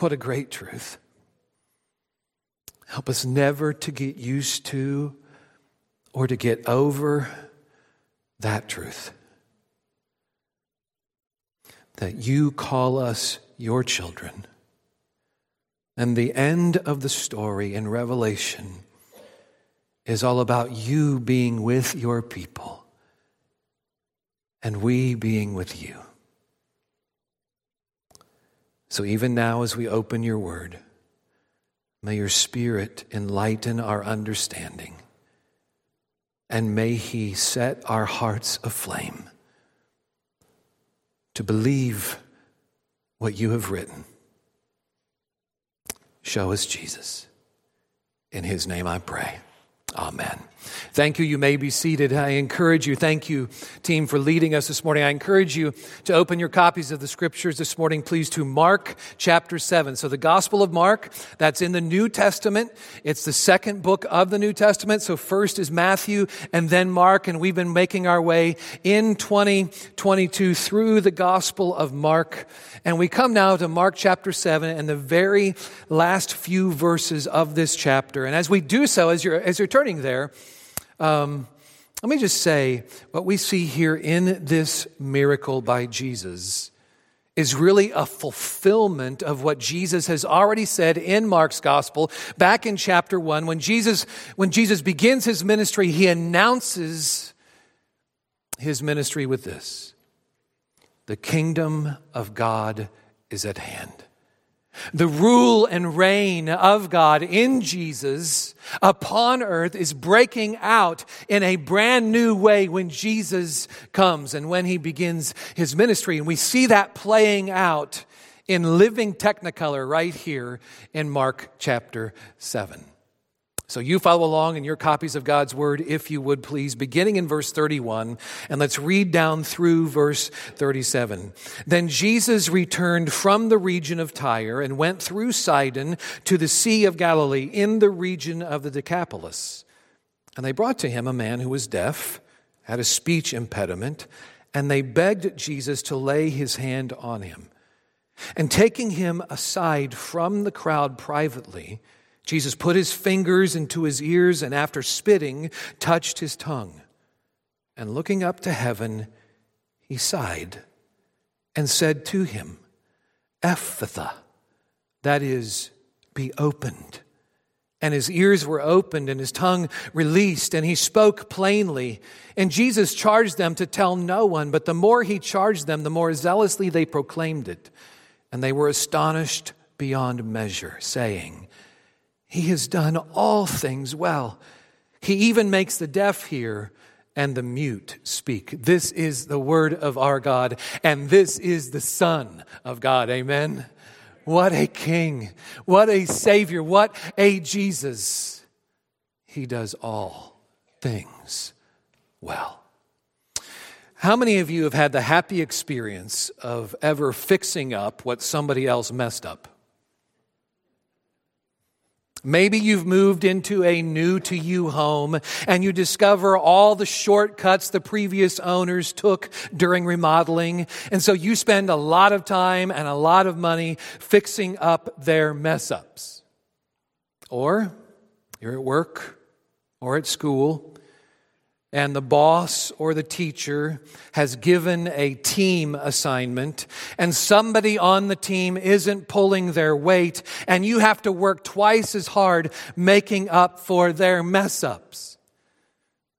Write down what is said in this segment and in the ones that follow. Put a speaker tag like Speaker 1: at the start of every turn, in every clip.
Speaker 1: What a great truth. Help us never to get used to or to get over that truth. That you call us your children. And the end of the story in Revelation is all about you being with your people and we being with you. So even now, as we open your word, may your spirit enlighten our understanding and may he set our hearts aflame to believe what you have written. Show us Jesus. In his name I pray. Amen. Thank you. You may be seated. I encourage you. Thank you, team, for leading us this morning. I encourage you to open your copies of the scriptures this morning, please, to Mark chapter 7. So, the Gospel of Mark, that's in the New Testament. It's the second book of the New Testament. So, first is Matthew and then Mark. And we've been making our way in 2022 through the Gospel of Mark. And we come now to Mark chapter 7 and the very last few verses of this chapter. And as we do so, as you're, as you're turning there, um, let me just say what we see here in this miracle by Jesus is really a fulfillment of what Jesus has already said in Mark's gospel back in chapter 1 when Jesus when Jesus begins his ministry he announces his ministry with this the kingdom of God is at hand. The rule and reign of God in Jesus upon earth is breaking out in a brand new way when Jesus comes and when he begins his ministry. And we see that playing out in living technicolor right here in Mark chapter 7. So you follow along in your copies of God's word, if you would please, beginning in verse 31, and let's read down through verse 37. Then Jesus returned from the region of Tyre and went through Sidon to the Sea of Galilee in the region of the Decapolis. And they brought to him a man who was deaf, had a speech impediment, and they begged Jesus to lay his hand on him. And taking him aside from the crowd privately, Jesus put his fingers into his ears and after spitting, touched his tongue. And looking up to heaven, he sighed and said to him, Ephphatha, that is, be opened. And his ears were opened and his tongue released, and he spoke plainly. And Jesus charged them to tell no one, but the more he charged them, the more zealously they proclaimed it. And they were astonished beyond measure, saying, he has done all things well. He even makes the deaf hear and the mute speak. This is the word of our God, and this is the Son of God. Amen. What a king. What a savior. What a Jesus. He does all things well. How many of you have had the happy experience of ever fixing up what somebody else messed up? Maybe you've moved into a new to you home and you discover all the shortcuts the previous owners took during remodeling. And so you spend a lot of time and a lot of money fixing up their mess ups. Or you're at work or at school and the boss or the teacher has given a team assignment and somebody on the team isn't pulling their weight and you have to work twice as hard making up for their mess ups.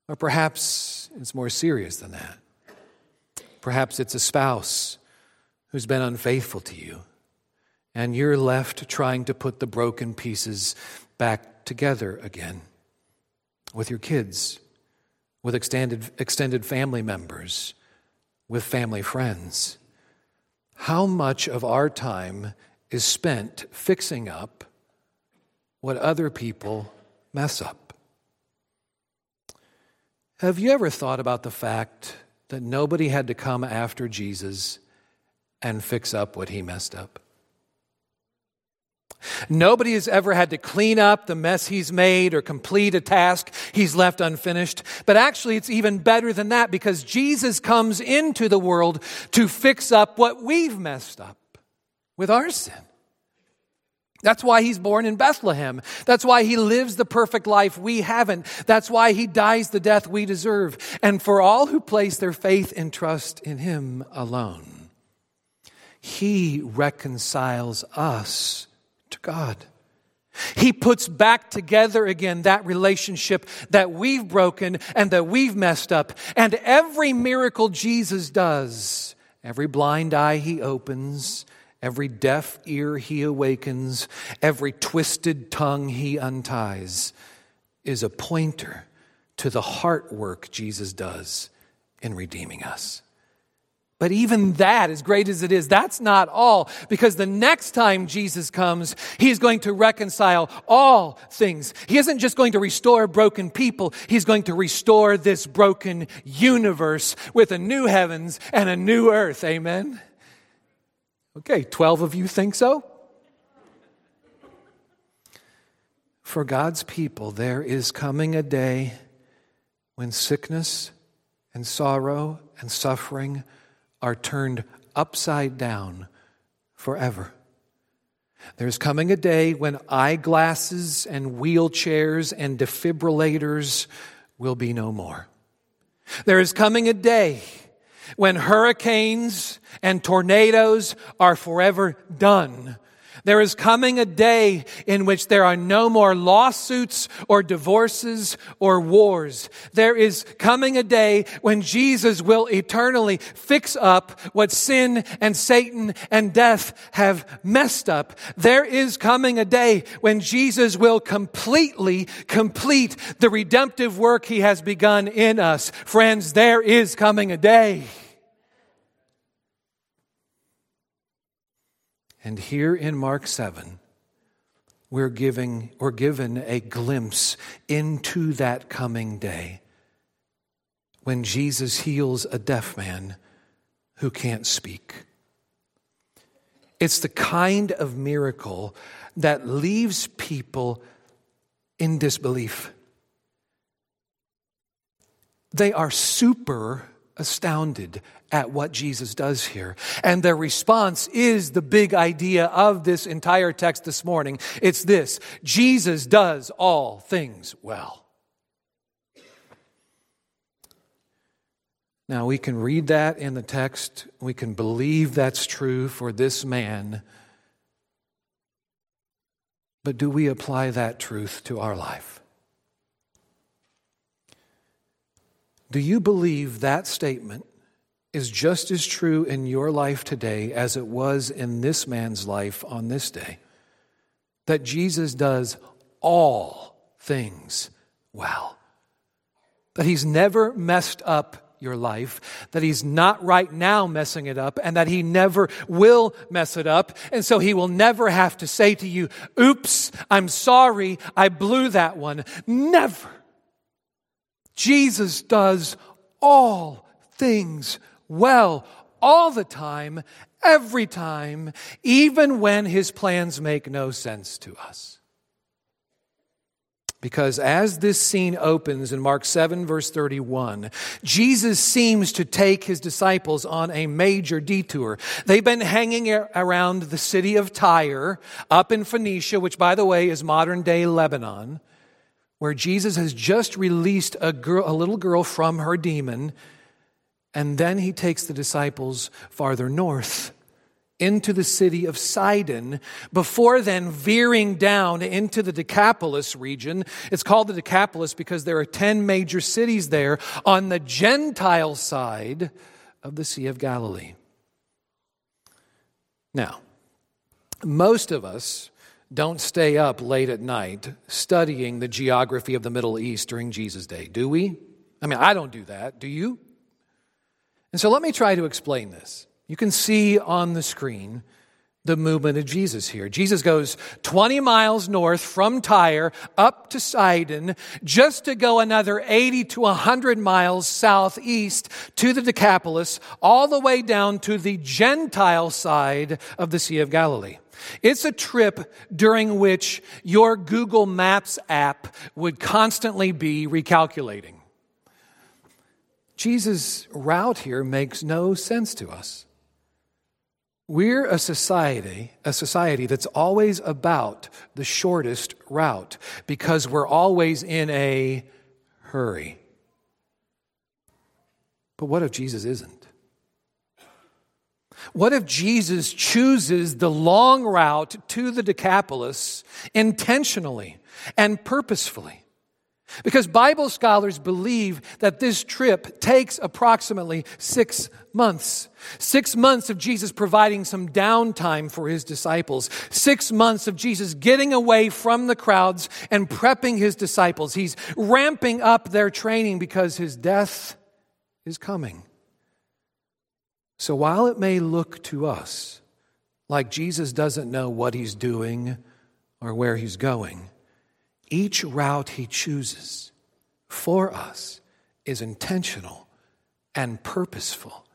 Speaker 1: Or perhaps it's more serious than that. Perhaps it's a spouse who's been unfaithful to you and you're left trying to put the broken pieces back together again with your kids with extended, extended family members, with family friends. How much of our time is spent fixing up what other people mess up? Have you ever thought about the fact that nobody had to come after Jesus and fix up what he messed up? Nobody has ever had to clean up the mess he's made or complete a task he's left unfinished. But actually, it's even better than that because Jesus comes into the world to fix up what we've messed up with our sin. That's why he's born in Bethlehem. That's why he lives the perfect life we haven't. That's why he dies the death we deserve. And for all who place their faith and trust in him alone, he reconciles us to God. He puts back together again that relationship that we've broken and that we've messed up. And every miracle Jesus does, every blind eye he opens, Every deaf ear he awakens, every twisted tongue he unties, is a pointer to the heart work Jesus does in redeeming us. But even that, as great as it is, that's not all. Because the next time Jesus comes, he's going to reconcile all things. He isn't just going to restore broken people, he's going to restore this broken universe with a new heavens and a new earth. Amen? Okay, 12 of you think so? For God's people, there is coming a day when sickness and sorrow and suffering are turned upside down forever. There's coming a day when eyeglasses and wheelchairs and defibrillators will be no more. There is coming a day when hurricanes and tornadoes are forever done. There is coming a day in which there are no more lawsuits or divorces or wars. There is coming a day when Jesus will eternally fix up what sin and Satan and death have messed up. There is coming a day when Jesus will completely complete the redemptive work he has begun in us. Friends, there is coming a day. And here in Mark 7, we're, giving, we're given a glimpse into that coming day when Jesus heals a deaf man who can't speak. It's the kind of miracle that leaves people in disbelief. They are super astounded at what Jesus does here. And their response is the big idea of this entire text this morning. It's this Jesus does all things well. Now, we can read that in the text. We can believe that's true for this man. But do we apply that truth to our life? Do you believe that statement is just as true in your life today as it was in this man's life on this day? That Jesus does all things well. That he's never messed up your life, that he's not right now messing it up, and that he never will mess it up. And so he will never have to say to you, Oops, I'm sorry, I blew that one. Never. Jesus does all things well, all the time, every time, even when his plans make no sense to us. Because as this scene opens in Mark 7, verse 31, Jesus seems to take his disciples on a major detour. They've been hanging around the city of Tyre, up in Phoenicia, which, by the way, is modern day Lebanon where Jesus has just released a, girl, a little girl from her demon, and then he takes the disciples farther north into the city of Sidon, before then veering down into the Decapolis region. It's called the Decapolis because there are 10 major cities there on the Gentile side of the Sea of Galilee. Now, most of us don't stay up late at night studying the geography of the Middle East during Jesus' day, do we? I mean, I don't do that. Do you? And so let me try to explain this. You can see on the screen the movement of Jesus here. Jesus goes 20 miles north from Tyre up to Sidon just to go another 80 to 100 miles southeast to the Decapolis, all the way down to the Gentile side of the Sea of Galilee. It's a trip during which your Google Maps app would constantly be recalculating. Jesus' route here makes no sense to us. We're a society, a society that's always about the shortest route because we're always in a hurry. But what if Jesus isn't? What if Jesus chooses the long route to the Decapolis intentionally and purposefully? Because Bible scholars believe that this trip takes approximately six months. Six months of Jesus providing some downtime for his disciples. Six months of Jesus getting away from the crowds and prepping his disciples. He's ramping up their training because his death is coming. So while it may look to us like Jesus doesn't know what he's doing or where he's going, each route he chooses for us is intentional and purposeful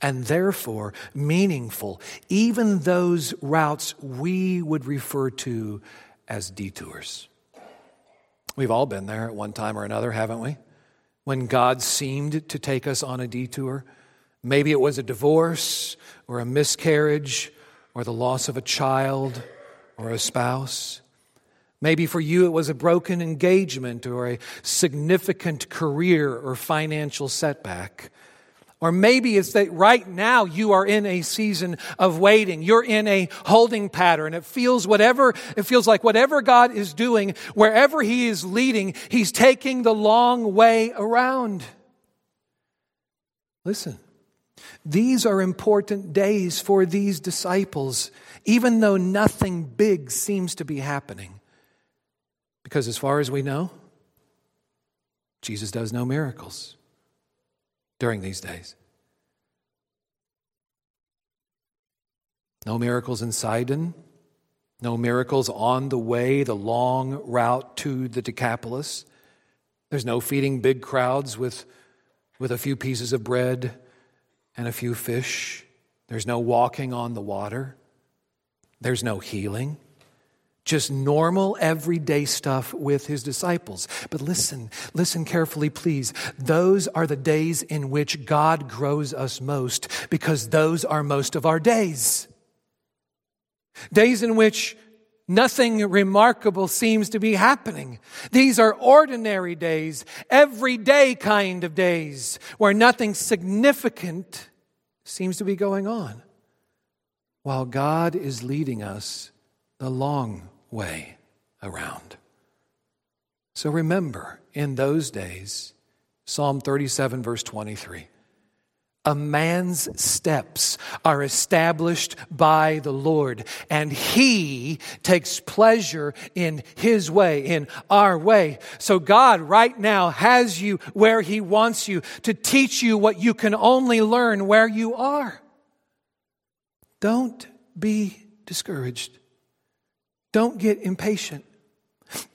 Speaker 1: and therefore meaningful, even those routes we would refer to as detours. We've all been there at one time or another, haven't we? When God seemed to take us on a detour. Maybe it was a divorce or a miscarriage or the loss of a child or a spouse. Maybe for you it was a broken engagement or a significant career or financial setback. Or maybe it's that right now you are in a season of waiting. You're in a holding pattern. It feels whatever, it feels like whatever God is doing, wherever He is leading, He's taking the long way around. Listen, these are important days for these disciples, even though nothing big seems to be happening. Because as far as we know, Jesus does no miracles during these days. No miracles in Sidon, no miracles on the way, the long route to the Decapolis. There's no feeding big crowds with, with a few pieces of bread and a few fish. There's no walking on the water. There's no healing. Just normal, everyday stuff with his disciples. But listen, listen carefully, please. Those are the days in which God grows us most because those are most of our days. Days in which nothing remarkable seems to be happening. These are ordinary days, everyday kind of days where nothing significant seems to be going on while God is leading us the long way around. So remember, in those days, Psalm 37, verse 23. A man's steps are established by the Lord, and he takes pleasure in his way, in our way. So God right now has you where he wants you to teach you what you can only learn where you are. Don't be discouraged. Don't get impatient.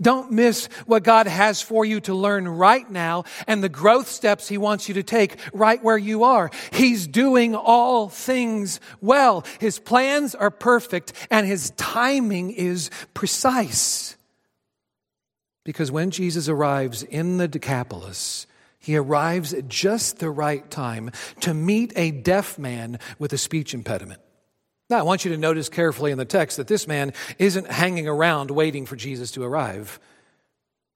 Speaker 1: Don't miss what God has for you to learn right now and the growth steps He wants you to take right where you are. He's doing all things well. His plans are perfect and His timing is precise. Because when Jesus arrives in the Decapolis, he arrives at just the right time to meet a deaf man with a speech impediment. Now, I want you to notice carefully in the text that this man isn't hanging around waiting for Jesus to arrive.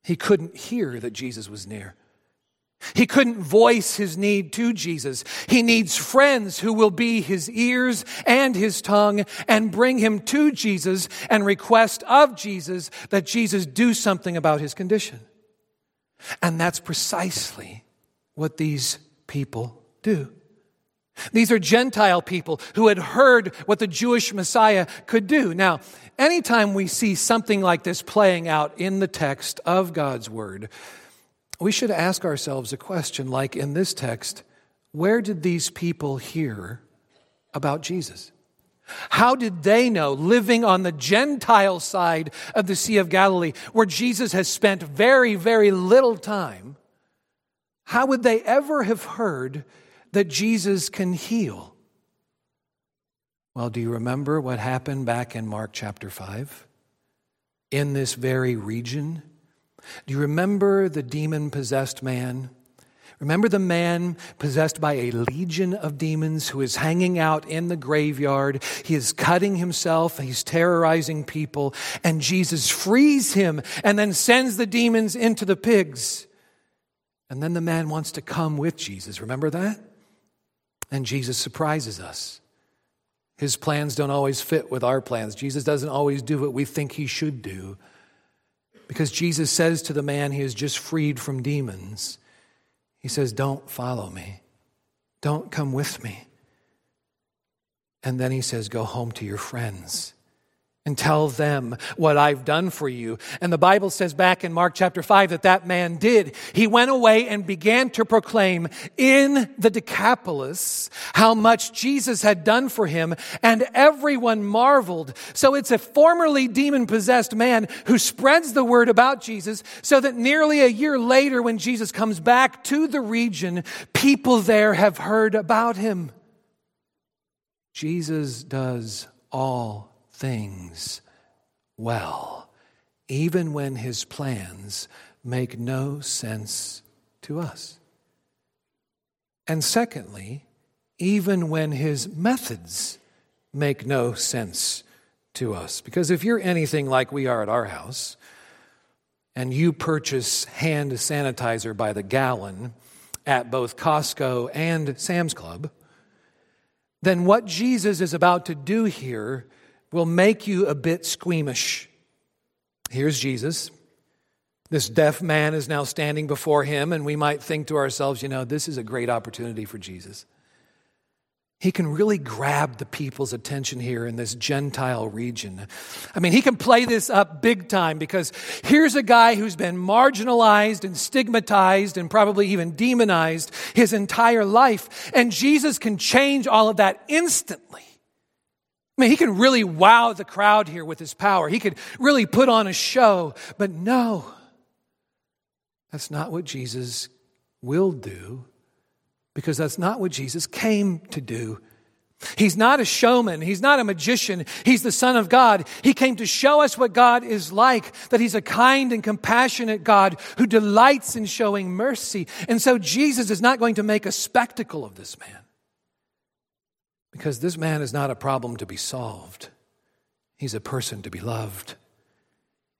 Speaker 1: He couldn't hear that Jesus was near. He couldn't voice his need to Jesus. He needs friends who will be his ears and his tongue and bring him to Jesus and request of Jesus that Jesus do something about his condition. And that's precisely what these people do. These are Gentile people who had heard what the Jewish Messiah could do. Now, anytime we see something like this playing out in the text of God's Word, we should ask ourselves a question like in this text where did these people hear about Jesus? How did they know, living on the Gentile side of the Sea of Galilee, where Jesus has spent very, very little time, how would they ever have heard that Jesus can heal. Well, do you remember what happened back in Mark chapter 5? In this very region? Do you remember the demon possessed man Remember the man possessed by a legion of demons who is hanging out in the graveyard? He is cutting himself, he's terrorizing people, and Jesus frees him and then sends the demons into the pigs. And then the man wants to come with Jesus. Remember that? And Jesus surprises us. His plans don't always fit with our plans. Jesus doesn't always do what we think he should do. Because Jesus says to the man he has just freed from demons, He says, Don't follow me. Don't come with me. And then he says, Go home to your friends and tell them what I've done for you. And the Bible says back in Mark chapter 5 that that man did. He went away and began to proclaim in the Decapolis how much Jesus had done for him, and everyone marveled. So it's a formerly demon possessed man who spreads the word about Jesus so that nearly a year later, when Jesus comes back to the region, people there have heard about him. Jesus does all things well, even when his plans make no sense to us. And secondly, even when his methods make no sense to us. Because if you're anything like we are at our house, and you purchase hand sanitizer by the gallon at both Costco and Sam's Club, then what Jesus is about to do here will make you a bit squeamish. Here's Jesus. This deaf man is now standing before him, and we might think to ourselves, you know, this is a great opportunity for Jesus. He can really grab the people's attention here in this Gentile region. I mean, he can play this up big time because here's a guy who's been marginalized and stigmatized and probably even demonized his entire life. And Jesus can change all of that instantly. I mean, he can really wow the crowd here with his power. He could really put on a show, but no, that's not what Jesus will do because that's not what Jesus came to do. He's not a showman. He's not a magician. He's the Son of God. He came to show us what God is like, that He's a kind and compassionate God who delights in showing mercy. And so Jesus is not going to make a spectacle of this man. Because this man is not a problem to be solved, he's a person to be loved.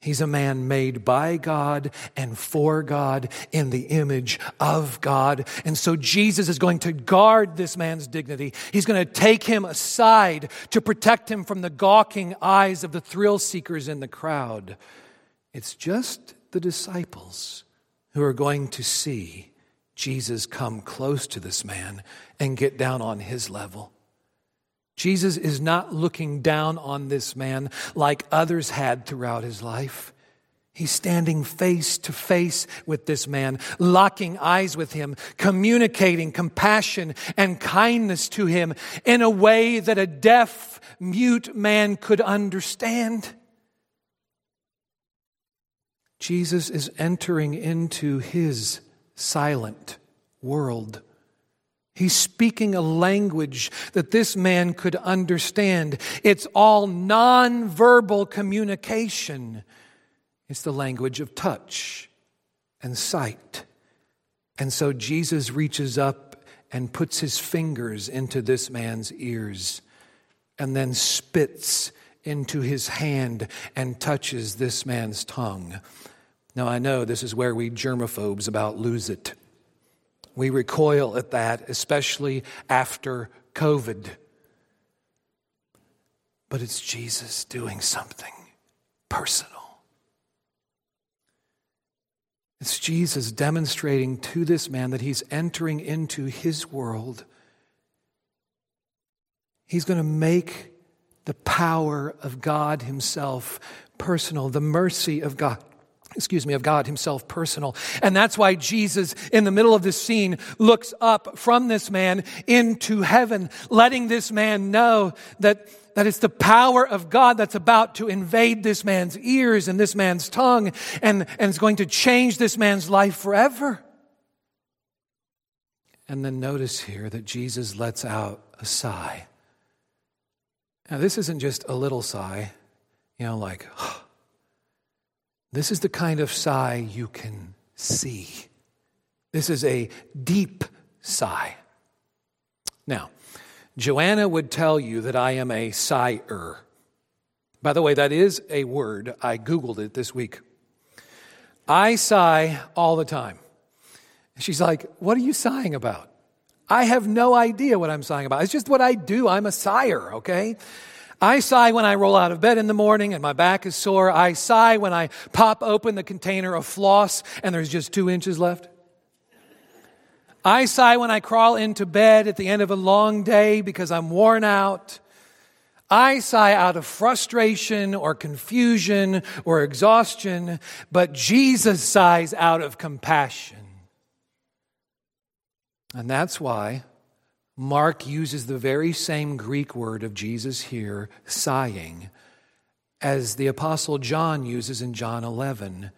Speaker 1: He's a man made by God and for God in the image of God. And so Jesus is going to guard this man's dignity. He's going to take him aside to protect him from the gawking eyes of the thrill seekers in the crowd. It's just the disciples who are going to see Jesus come close to this man and get down on his level. Jesus is not looking down on this man like others had throughout his life. He's standing face to face with this man, locking eyes with him, communicating compassion and kindness to him in a way that a deaf, mute man could understand. Jesus is entering into his silent world. He's speaking a language that this man could understand. It's all nonverbal communication. It's the language of touch and sight. And so Jesus reaches up and puts his fingers into this man's ears and then spits into his hand and touches this man's tongue. Now, I know this is where we germaphobes about lose it. We recoil at that, especially after COVID. But it's Jesus doing something personal. It's Jesus demonstrating to this man that he's entering into his world. He's going to make the power of God Himself personal, the mercy of God excuse me, of God himself personal. And that's why Jesus, in the middle of this scene, looks up from this man into heaven, letting this man know that, that it's the power of God that's about to invade this man's ears and this man's tongue and, and is going to change this man's life forever. And then notice here that Jesus lets out a sigh. Now, this isn't just a little sigh, you know, like, this is the kind of sigh you can see. This is a deep sigh. Now, Joanna would tell you that I am a sigher. By the way, that is a word. I Googled it this week. I sigh all the time. She's like, What are you sighing about? I have no idea what I'm sighing about. It's just what I do. I'm a sigher, okay? I sigh when I roll out of bed in the morning and my back is sore. I sigh when I pop open the container of floss and there's just two inches left. I sigh when I crawl into bed at the end of a long day because I'm worn out. I sigh out of frustration or confusion or exhaustion, but Jesus sighs out of compassion. And that's why Mark uses the very same Greek word of Jesus here, sighing, as the Apostle John uses in John 11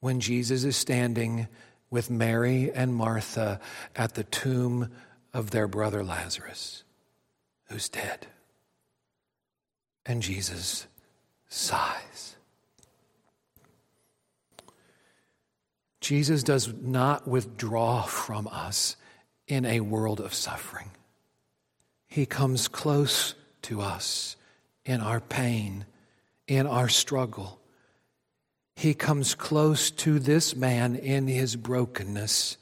Speaker 1: when Jesus is standing with Mary and Martha at the tomb of their brother Lazarus, who's dead. And Jesus sighs. Jesus does not withdraw from us in a world of suffering. He comes close to us in our pain, in our struggle he comes close to this man in his brokenness.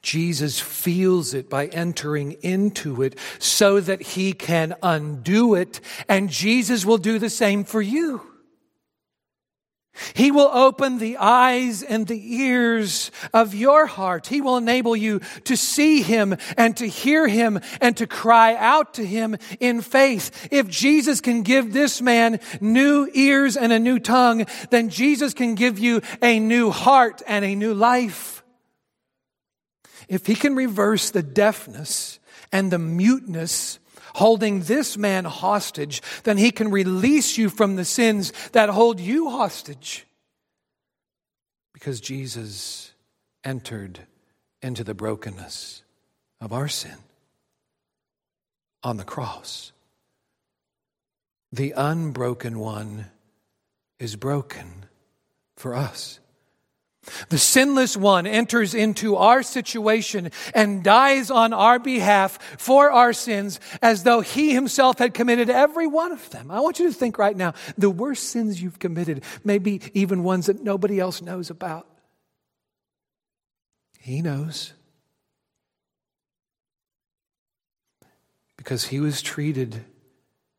Speaker 1: Jesus feels it by entering into it so that he can undo it, and Jesus will do the same for you. He will open the eyes and the ears of your heart. He will enable you to see Him and to hear Him and to cry out to Him in faith. If Jesus can give this man new ears and a new tongue, then Jesus can give you a new heart and a new life. If He can reverse the deafness and the muteness holding this man hostage, then he can release you from the sins that hold you hostage. Because Jesus entered into the brokenness of our sin on the cross. The unbroken one is broken for us. The sinless one enters into our situation and dies on our behalf for our sins as though he himself had committed every one of them. I want you to think right now the worst sins you've committed, maybe even ones that nobody else knows about. He knows. Because he was treated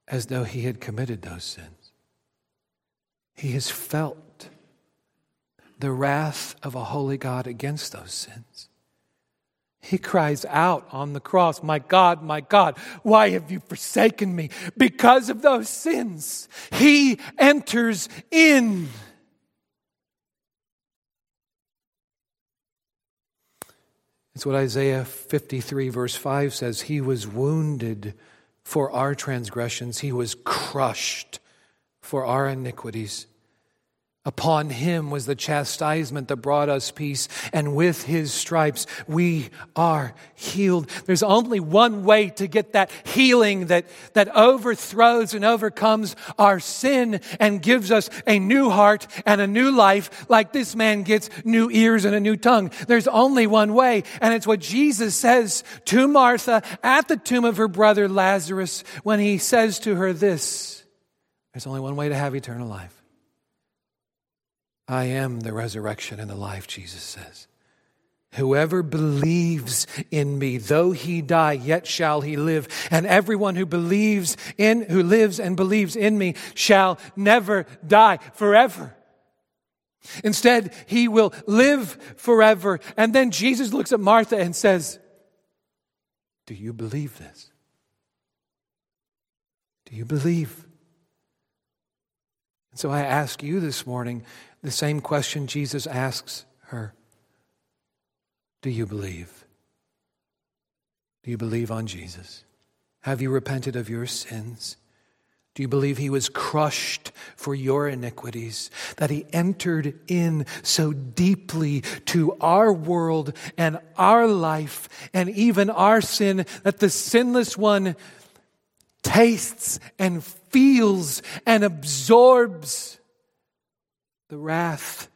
Speaker 1: as though he had committed those sins. He has felt the wrath of a holy God against those sins. He cries out on the cross, My God, my God, why have you forsaken me? Because of those sins, He enters in. It's what Isaiah 53, verse 5 says He was wounded for our transgressions, He was crushed for our iniquities. Upon him was the chastisement that brought us peace, and with his stripes we are healed. There's only one way to get that healing that, that overthrows and overcomes our sin and gives us a new heart and a new life, like this man gets new ears and a new tongue. There's only one way, and it's what Jesus says to Martha at the tomb of her brother Lazarus when he says to her this There's only one way to have eternal life. I am the resurrection and the life, Jesus says. Whoever believes in me, though he die, yet shall he live. And everyone who believes in, who lives and believes in me shall never die forever. Instead, he will live forever. And then Jesus looks at Martha and says, Do you believe this? Do you believe? And so I ask you this morning, the same question Jesus asks her Do you believe? Do you believe on Jesus? Have you repented of your sins? Do you believe he was crushed for your iniquities? That he entered in so deeply to our world and our life and even our sin that the sinless one tastes and feels and absorbs the wrath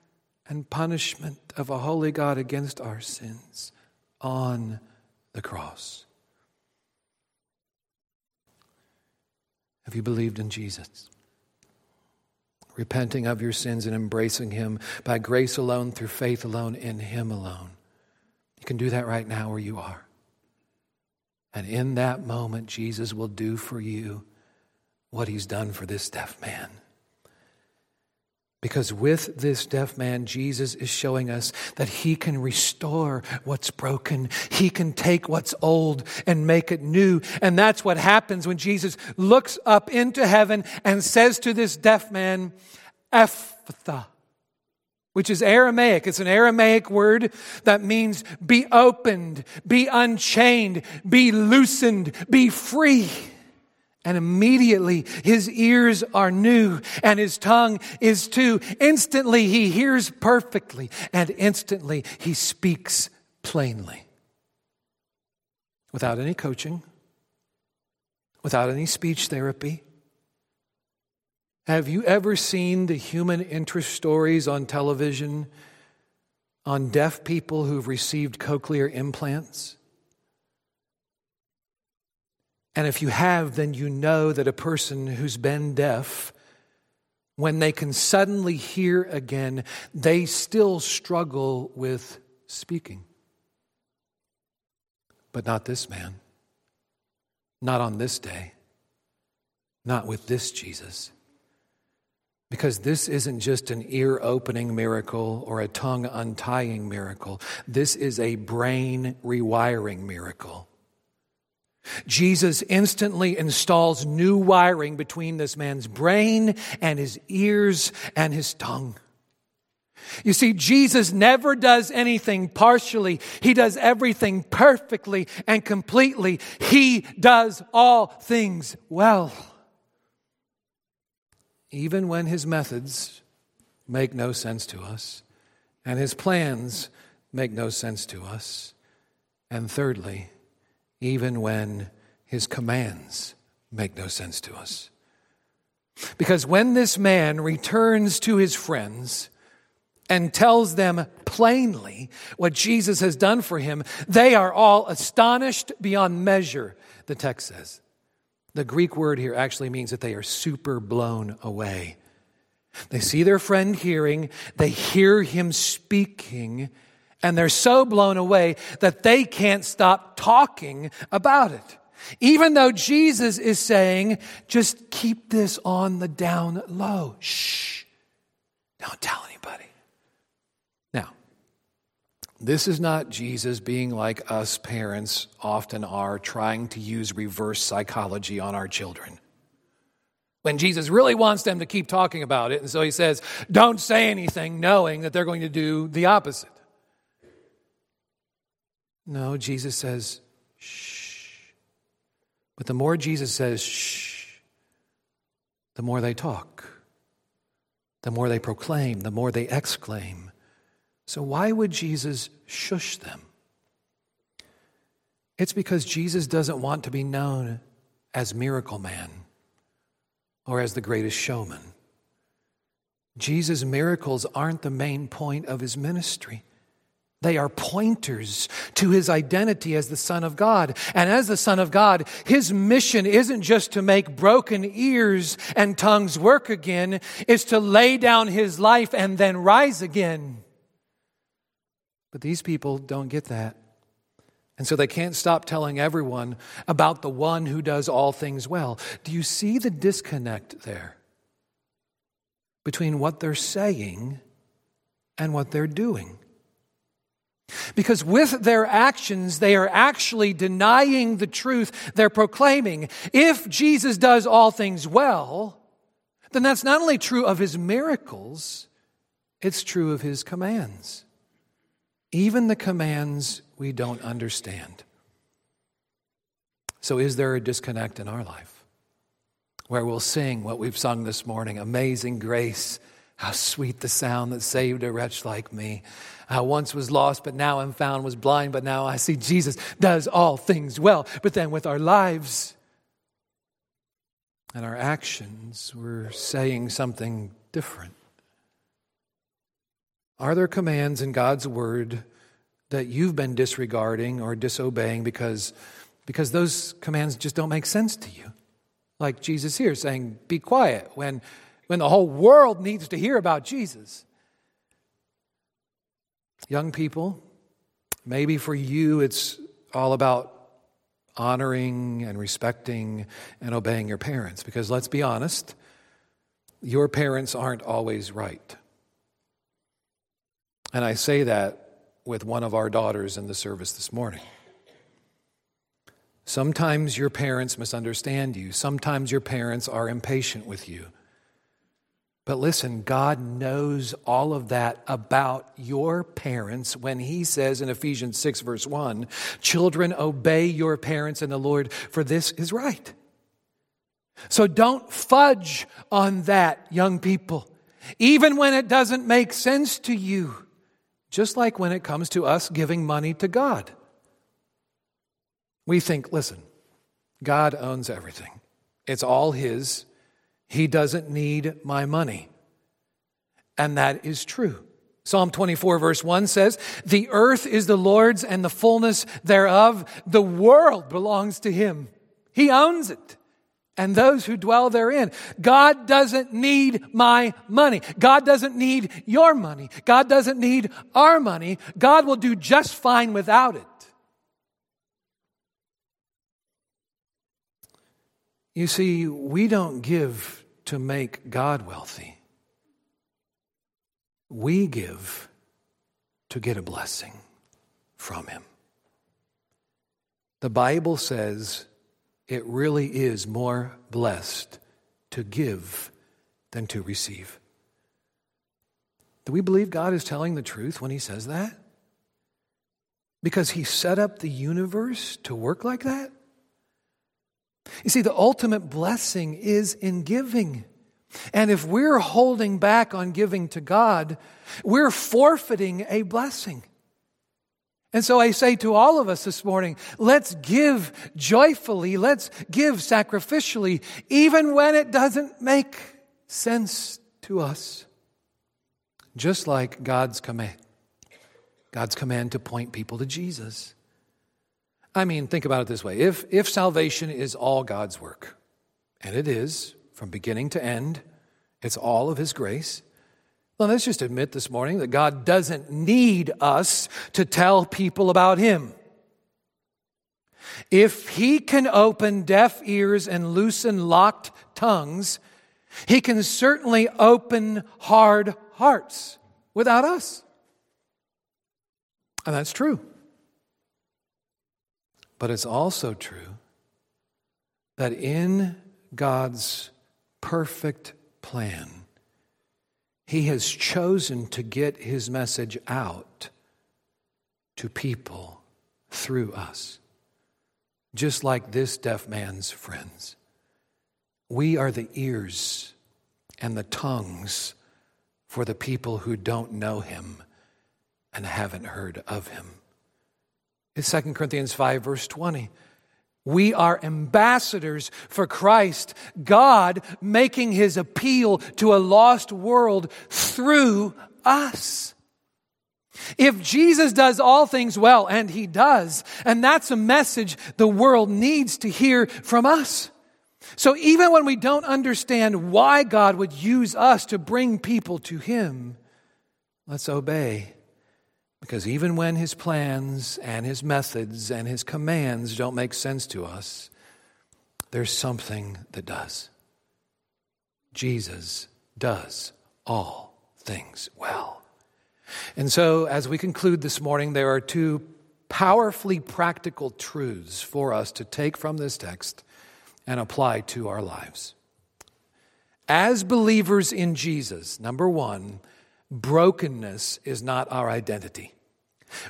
Speaker 1: and punishment of a holy God against our sins on the cross. Have you believed in Jesus? Repenting of your sins and embracing Him by grace alone, through faith alone, in Him alone. You can do that right now where you are. And in that moment, Jesus will do for you what He's done for this deaf man. Because with this deaf man, Jesus is showing us that he can restore what's broken. He can take what's old and make it new. And that's what happens when Jesus looks up into heaven and says to this deaf man, Ephphatha, which is Aramaic. It's an Aramaic word that means be opened, be unchained, be loosened, be free. And immediately his ears are new and his tongue is too. Instantly he hears perfectly and instantly he speaks plainly. Without any coaching, without any speech therapy. Have you ever seen the human interest stories on television on deaf people who've received cochlear implants? And if you have, then you know that a person who's been deaf, when they can suddenly hear again, they still struggle with speaking. But not this man. Not on this day. Not with this Jesus. Because this isn't just an ear opening miracle or a tongue untying miracle. This is a brain rewiring miracle. Jesus instantly installs new wiring between this man's brain and his ears and his tongue. You see, Jesus never does anything partially. He does everything perfectly and completely. He does all things well. Even when his methods make no sense to us and his plans make no sense to us. And thirdly, even when his commands make no sense to us. Because when this man returns to his friends and tells them plainly what Jesus has done for him, they are all astonished beyond measure, the text says. The Greek word here actually means that they are super blown away. They see their friend hearing, they hear him speaking, and they're so blown away that they can't stop talking about it. Even though Jesus is saying, just keep this on the down low. Shh. Don't tell anybody. Now, this is not Jesus being like us parents often are, trying to use reverse psychology on our children. When Jesus really wants them to keep talking about it, and so he says, don't say anything, knowing that they're going to do the opposite. No, Jesus says, shh. But the more Jesus says, shh, the more they talk, the more they proclaim, the more they exclaim. So, why would Jesus shush them? It's because Jesus doesn't want to be known as Miracle Man or as the greatest showman. Jesus' miracles aren't the main point of his ministry. They are pointers to his identity as the Son of God. And as the Son of God, his mission isn't just to make broken ears and tongues work again, it's to lay down his life and then rise again. But these people don't get that. And so they can't stop telling everyone about the one who does all things well. Do you see the disconnect there between what they're saying and what they're doing? Because with their actions, they are actually denying the truth they're proclaiming. If Jesus does all things well, then that's not only true of his miracles, it's true of his commands. Even the commands we don't understand. So, is there a disconnect in our life where we'll sing what we've sung this morning Amazing Grace? How sweet the sound that saved a wretch like me. I once was lost, but now I'm found, was blind, but now I see Jesus does all things well. But then with our lives and our actions, we're saying something different. Are there commands in God's word that you've been disregarding or disobeying because, because those commands just don't make sense to you? Like Jesus here saying, be quiet when, when the whole world needs to hear about Jesus. Young people, maybe for you it's all about honoring and respecting and obeying your parents. Because let's be honest, your parents aren't always right. And I say that with one of our daughters in the service this morning. Sometimes your parents misunderstand you. Sometimes your parents are impatient with you. But listen, God knows all of that about your parents when He says in Ephesians 6, verse 1 Children, obey your parents in the Lord, for this is right. So don't fudge on that, young people, even when it doesn't make sense to you, just like when it comes to us giving money to God. We think, listen, God owns everything, it's all His. He doesn't need my money. And that is true. Psalm 24, verse 1 says, The earth is the Lord's and the fullness thereof. The world belongs to Him. He owns it and those who dwell therein. God doesn't need my money. God doesn't need your money. God doesn't need our money. God will do just fine without it. You see, we don't give to make God wealthy. We give to get a blessing from Him. The Bible says it really is more blessed to give than to receive. Do we believe God is telling the truth when He says that? Because He set up the universe to work like that? You see, the ultimate blessing is in giving. And if we're holding back on giving to God, we're forfeiting a blessing. And so I say to all of us this morning, let's give joyfully, let's give sacrificially, even when it doesn't make sense to us. Just like God's command. God's command to point people to Jesus. I mean, think about it this way if, if salvation is all God's work, and it is from beginning to end, it's all of His grace. Well, let's just admit this morning that God doesn't need us to tell people about Him. If He can open deaf ears and loosen locked tongues, He can certainly open hard hearts without us. And that's true. But it's also true that in God's perfect plan, He has chosen to get His message out to people through us, just like this deaf man's friends. We are the ears and the tongues for the people who don't know Him and haven't heard of Him. It's 2 Corinthians 5, verse 20. We are ambassadors for Christ, God making his appeal to a lost world through us. If Jesus does all things well, and he does, and that's a message the world needs to hear from us. So even when we don't understand why God would use us to bring people to him, let's obey because even when his plans and his methods and his commands don't make sense to us, there's something that does. Jesus does all things well. And so, as we conclude this morning, there are two powerfully practical truths for us to take from this text and apply to our lives. As believers in Jesus, number one, brokenness is not our identity.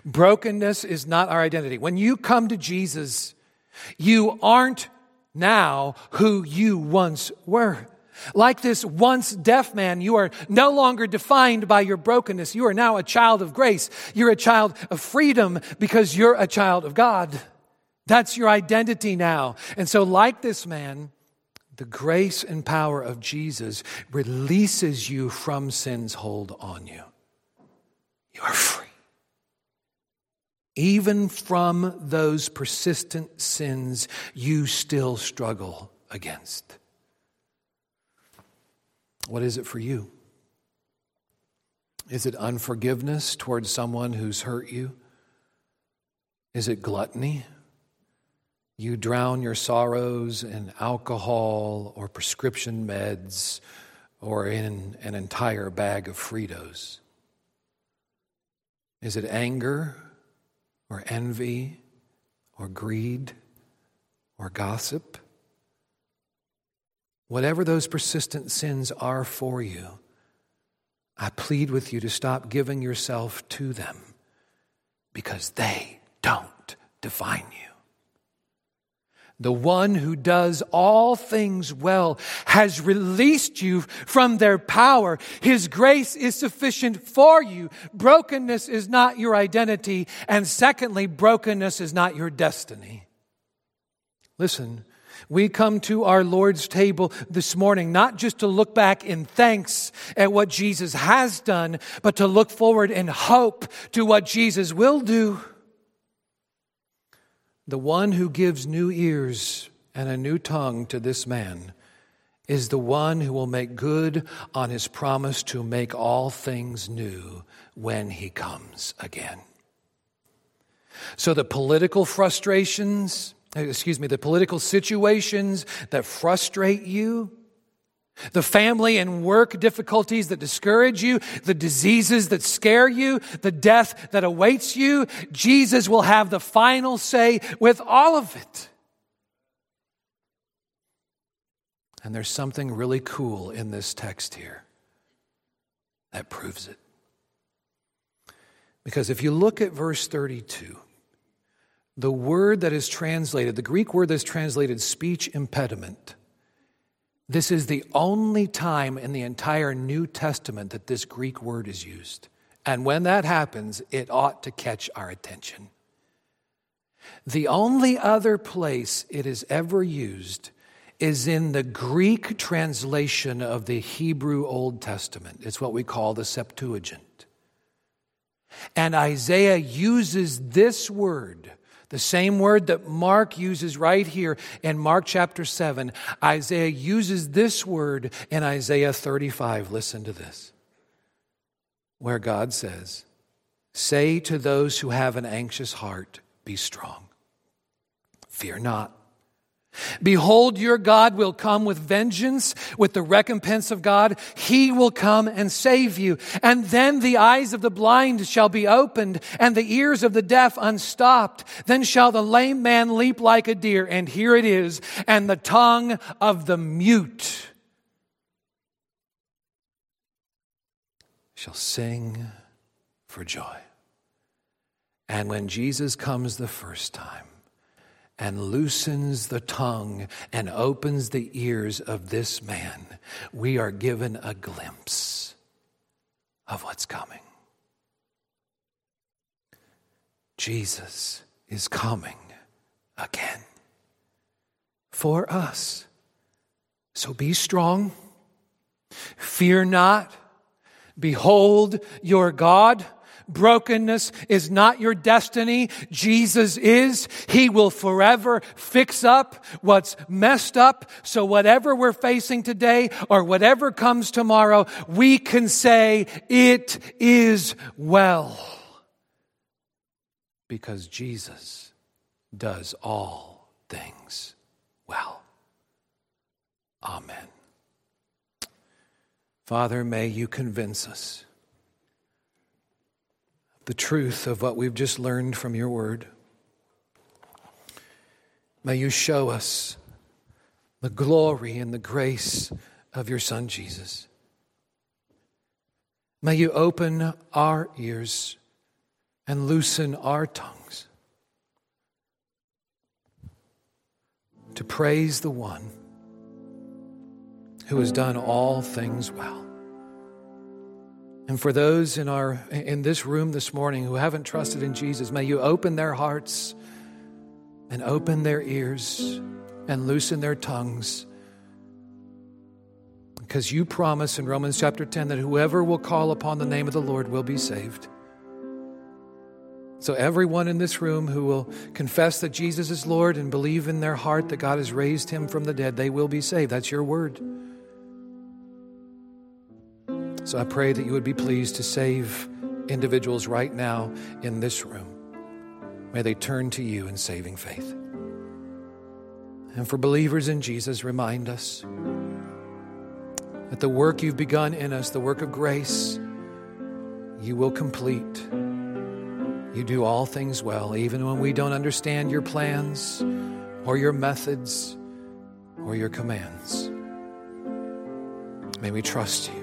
Speaker 1: Brokenness is not our identity. When you come to Jesus, you aren't now who you once were. Like this once deaf man, you are no longer defined by your brokenness. You are now a child of grace. You're a child of freedom because you're a child of God. That's your identity now. And so, like this man, the grace and power of Jesus releases you from sin's hold on you. you are free. Even from those persistent sins you still struggle against. What is it for you? Is it unforgiveness towards someone who's hurt you? Is it gluttony? You drown your sorrows in alcohol or prescription meds or in an entire bag of Fritos. Is it anger or envy or greed or gossip? Whatever those persistent sins are for you, I plead with you to stop giving yourself to them because they don't define you. The one who does all things well has released you from their power. His grace is sufficient for you. Brokenness is not your identity. And secondly, brokenness is not your destiny. Listen, we come to our Lord's table this morning not just to look back in thanks at what Jesus has done, but to look forward in hope to what Jesus will do. The one who gives new ears and a new tongue to this man is the one who will make good on his promise to make all things new when he comes again. So the political frustrations, excuse me, the political situations that frustrate you, the family and work difficulties that discourage you, the diseases that scare you, the death that awaits you, Jesus will have the final say with all of it. And there's something really cool in this text here that proves it. Because if you look at verse 32, the word that is translated, the Greek word that's translated speech impediment, this is the only time in the entire New Testament that this Greek word is used. And when that happens, it ought to catch our attention. The only other place it is ever used is in the Greek translation of the Hebrew Old Testament. It's what we call the Septuagint. And Isaiah uses this word the same word that Mark uses right here in Mark chapter 7, Isaiah uses this word in Isaiah 35. Listen to this. Where God says, Say to those who have an anxious heart, Be strong. Fear not. Behold, your God will come with vengeance, with the recompense of God. He will come and save you. And then the eyes of the blind shall be opened and the ears of the deaf unstopped. Then shall the lame man leap like a deer. And here it is. And the tongue of the mute shall sing for joy. And when Jesus comes the first time, and loosens the tongue and opens the ears of this man, we are given a glimpse of what's coming. Jesus is coming again for us. So be strong, fear not. Behold your God Brokenness is not your destiny. Jesus is. He will forever fix up what's messed up. So whatever we're facing today or whatever comes tomorrow, we can say it is well. Because Jesus does all things well. Amen. Father, may you convince us the truth of what we've just learned from your word. May you show us the glory and the grace of your Son, Jesus. May you open our ears and loosen our tongues to praise the one who has done all things well. And for those in our in this room this morning who haven't trusted in Jesus, may you open their hearts and open their ears and loosen their tongues. Because you promise in Romans chapter 10 that whoever will call upon the name of the Lord will be saved. So, everyone in this room who will confess that Jesus is Lord and believe in their heart that God has raised him from the dead, they will be saved. That's your word. So, I pray that you would be pleased to save individuals right now in this room. May they turn to you in saving faith. And for believers in Jesus, remind us that the work you've begun in us, the work of grace, you will complete. You do all things well, even when we don't understand your plans or your methods or your commands. May we trust you.